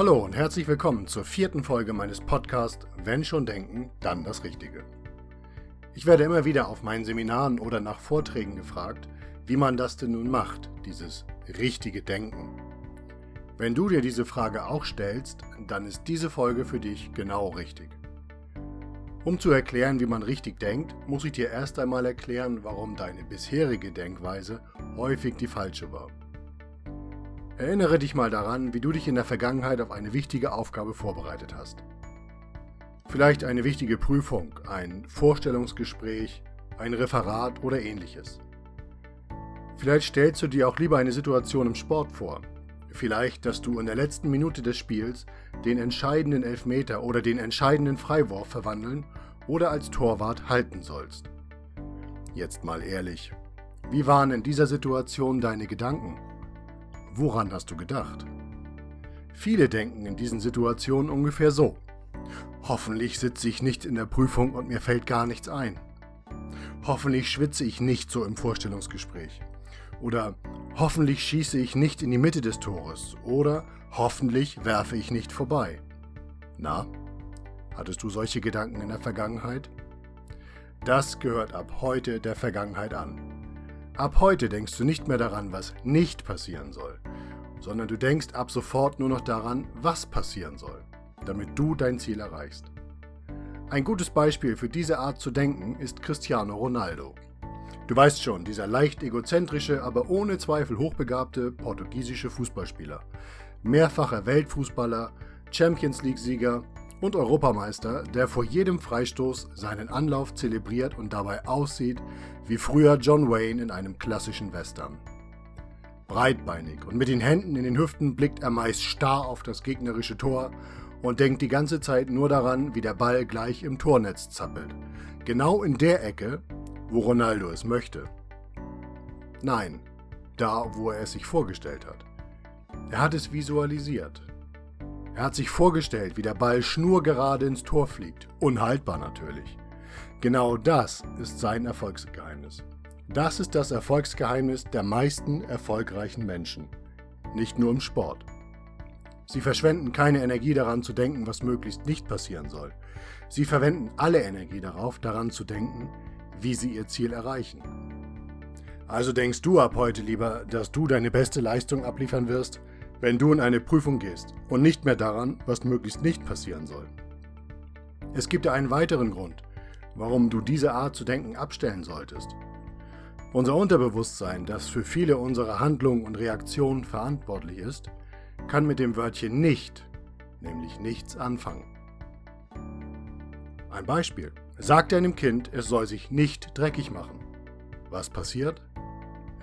Hallo und herzlich willkommen zur vierten Folge meines Podcasts Wenn schon denken, dann das Richtige. Ich werde immer wieder auf meinen Seminaren oder nach Vorträgen gefragt, wie man das denn nun macht, dieses richtige Denken. Wenn du dir diese Frage auch stellst, dann ist diese Folge für dich genau richtig. Um zu erklären, wie man richtig denkt, muss ich dir erst einmal erklären, warum deine bisherige Denkweise häufig die falsche war. Erinnere dich mal daran, wie du dich in der Vergangenheit auf eine wichtige Aufgabe vorbereitet hast. Vielleicht eine wichtige Prüfung, ein Vorstellungsgespräch, ein Referat oder ähnliches. Vielleicht stellst du dir auch lieber eine Situation im Sport vor. Vielleicht, dass du in der letzten Minute des Spiels den entscheidenden Elfmeter oder den entscheidenden Freiwurf verwandeln oder als Torwart halten sollst. Jetzt mal ehrlich, wie waren in dieser Situation deine Gedanken? Woran hast du gedacht? Viele denken in diesen Situationen ungefähr so. Hoffentlich sitze ich nicht in der Prüfung und mir fällt gar nichts ein. Hoffentlich schwitze ich nicht so im Vorstellungsgespräch. Oder hoffentlich schieße ich nicht in die Mitte des Tores. Oder hoffentlich werfe ich nicht vorbei. Na, hattest du solche Gedanken in der Vergangenheit? Das gehört ab heute der Vergangenheit an. Ab heute denkst du nicht mehr daran, was nicht passieren soll, sondern du denkst ab sofort nur noch daran, was passieren soll, damit du dein Ziel erreichst. Ein gutes Beispiel für diese Art zu denken ist Cristiano Ronaldo. Du weißt schon, dieser leicht egozentrische, aber ohne Zweifel hochbegabte portugiesische Fußballspieler, mehrfacher Weltfußballer, Champions League-Sieger und Europameister, der vor jedem Freistoß seinen Anlauf zelebriert und dabei aussieht wie früher John Wayne in einem klassischen Western. Breitbeinig und mit den Händen in den Hüften blickt er meist starr auf das gegnerische Tor und denkt die ganze Zeit nur daran, wie der Ball gleich im Tornetz zappelt. Genau in der Ecke, wo Ronaldo es möchte. Nein, da, wo er es sich vorgestellt hat. Er hat es visualisiert, er hat sich vorgestellt, wie der Ball schnurgerade ins Tor fliegt. Unhaltbar natürlich. Genau das ist sein Erfolgsgeheimnis. Das ist das Erfolgsgeheimnis der meisten erfolgreichen Menschen. Nicht nur im Sport. Sie verschwenden keine Energie daran zu denken, was möglichst nicht passieren soll. Sie verwenden alle Energie darauf, daran zu denken, wie sie ihr Ziel erreichen. Also denkst du ab heute lieber, dass du deine beste Leistung abliefern wirst, wenn du in eine Prüfung gehst und nicht mehr daran, was möglichst nicht passieren soll. Es gibt einen weiteren Grund, warum du diese Art zu denken abstellen solltest. Unser Unterbewusstsein, das für viele unserer Handlungen und Reaktionen verantwortlich ist, kann mit dem Wörtchen nicht, nämlich nichts anfangen. Ein Beispiel. Sagt einem Kind, es soll sich nicht dreckig machen. Was passiert?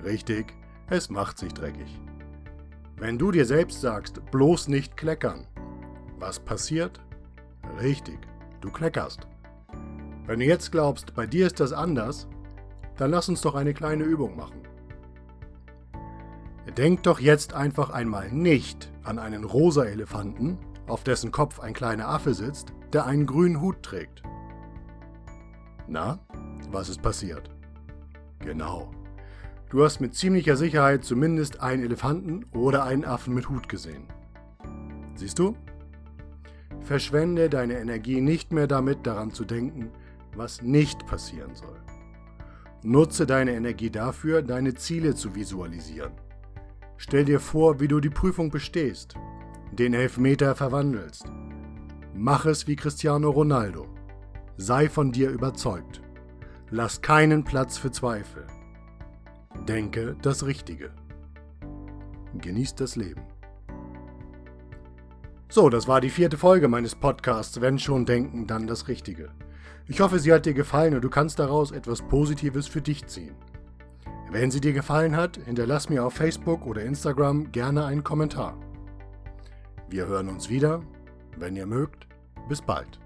Richtig, es macht sich dreckig. Wenn du dir selbst sagst, bloß nicht kleckern, was passiert? Richtig, du kleckerst. Wenn du jetzt glaubst, bei dir ist das anders, dann lass uns doch eine kleine Übung machen. Denk doch jetzt einfach einmal nicht an einen rosa Elefanten, auf dessen Kopf ein kleiner Affe sitzt, der einen grünen Hut trägt. Na, was ist passiert? Genau, Du hast mit ziemlicher Sicherheit zumindest einen Elefanten oder einen Affen mit Hut gesehen. Siehst du? Verschwende deine Energie nicht mehr damit, daran zu denken, was nicht passieren soll. Nutze deine Energie dafür, deine Ziele zu visualisieren. Stell dir vor, wie du die Prüfung bestehst, den Elfmeter verwandelst. Mach es wie Cristiano Ronaldo. Sei von dir überzeugt. Lass keinen Platz für Zweifel. Denke das Richtige. Genießt das Leben. So, das war die vierte Folge meines Podcasts Wenn schon denken, dann das Richtige. Ich hoffe, sie hat dir gefallen und du kannst daraus etwas Positives für dich ziehen. Wenn sie dir gefallen hat, hinterlass mir auf Facebook oder Instagram gerne einen Kommentar. Wir hören uns wieder. Wenn ihr mögt, bis bald.